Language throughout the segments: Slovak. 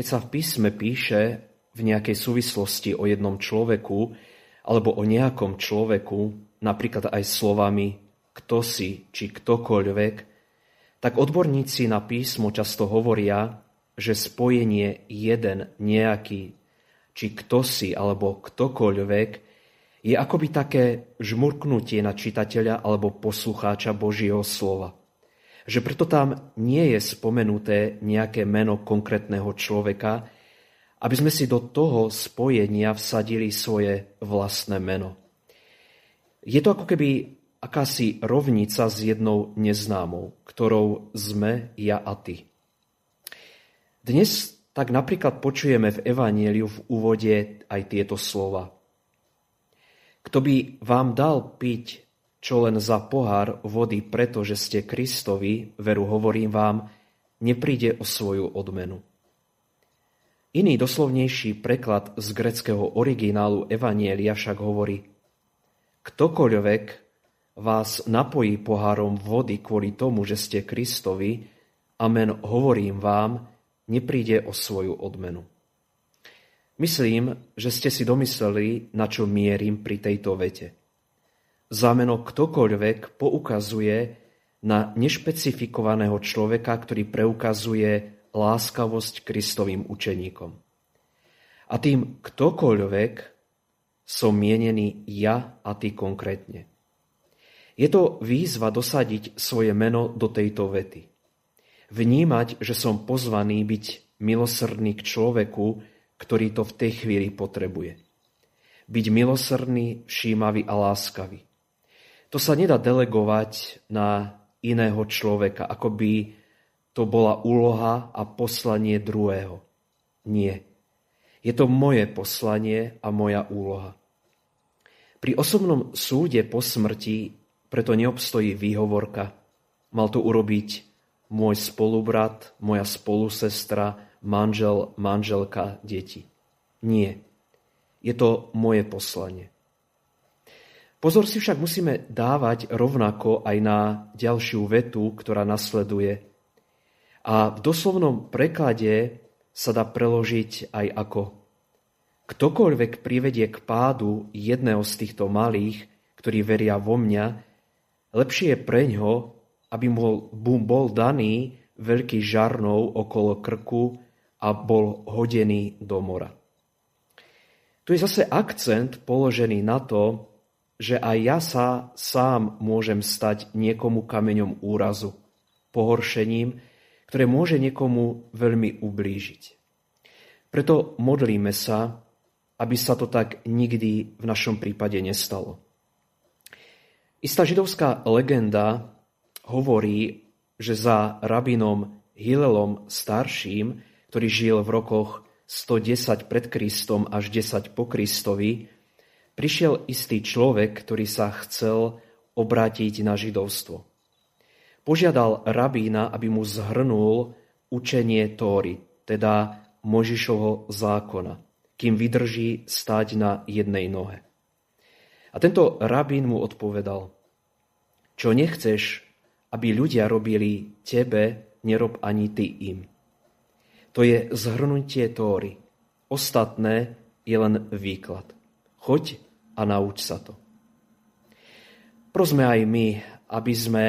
keď sa v písme píše v nejakej súvislosti o jednom človeku alebo o nejakom človeku, napríklad aj slovami kto si či ktokoľvek, tak odborníci na písmo často hovoria, že spojenie jeden nejaký či kto si alebo ktokoľvek je akoby také žmurknutie na čitateľa alebo poslucháča Božieho slova že preto tam nie je spomenuté nejaké meno konkrétneho človeka, aby sme si do toho spojenia vsadili svoje vlastné meno. Je to ako keby akási rovnica s jednou neznámou, ktorou sme ja a ty. Dnes tak napríklad počujeme v Evanieliu v úvode aj tieto slova. Kto by vám dal piť čo len za pohár vody, pretože ste Kristovi, veru hovorím vám, nepríde o svoju odmenu. Iný doslovnejší preklad z greckého originálu Evanielia však hovorí Ktokoľvek vás napojí pohárom vody kvôli tomu, že ste Kristovi, amen hovorím vám, nepríde o svoju odmenu. Myslím, že ste si domysleli, na čo mierim pri tejto vete. Zámeno ktokoľvek poukazuje na nešpecifikovaného človeka, ktorý preukazuje láskavosť Kristovým učeníkom. A tým ktokoľvek som mienený ja a ty konkrétne. Je to výzva dosadiť svoje meno do tejto vety. Vnímať, že som pozvaný byť milosrdný k človeku, ktorý to v tej chvíli potrebuje. Byť milosrdný, všímavý a láskavý. To sa nedá delegovať na iného človeka, ako by to bola úloha a poslanie druhého. Nie. Je to moje poslanie a moja úloha. Pri osobnom súde po smrti preto neobstojí výhovorka. Mal to urobiť môj spolubrat, moja spolusestra, manžel, manželka, deti. Nie. Je to moje poslanie. Pozor si však musíme dávať rovnako aj na ďalšiu vetu, ktorá nasleduje. A v doslovnom preklade sa dá preložiť aj ako Ktokoľvek privedie k pádu jedného z týchto malých, ktorí veria vo mňa, lepšie je pre ňo, aby mu bol daný veľký žarnou okolo krku a bol hodený do mora. Tu je zase akcent položený na to, že aj ja sa sám môžem stať niekomu kameňom úrazu, pohoršením, ktoré môže niekomu veľmi ublížiť. Preto modlíme sa, aby sa to tak nikdy v našom prípade nestalo. Istá židovská legenda hovorí, že za rabinom Hilelom starším, ktorý žil v rokoch 110 pred Kristom až 10 po Kristovi, prišiel istý človek, ktorý sa chcel obrátiť na židovstvo. Požiadal rabína, aby mu zhrnul učenie Tóry, teda Možišovho zákona, kým vydrží stať na jednej nohe. A tento rabín mu odpovedal, čo nechceš, aby ľudia robili tebe, nerob ani ty im. To je zhrnutie Tóry. Ostatné je len výklad. Choď a nauč sa to. Prosme aj my, aby sme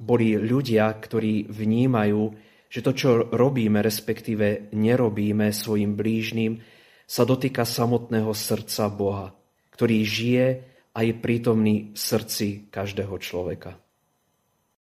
boli ľudia, ktorí vnímajú, že to, čo robíme, respektíve nerobíme svojim blížnym, sa dotýka samotného srdca Boha, ktorý žije a je prítomný v srdci každého človeka.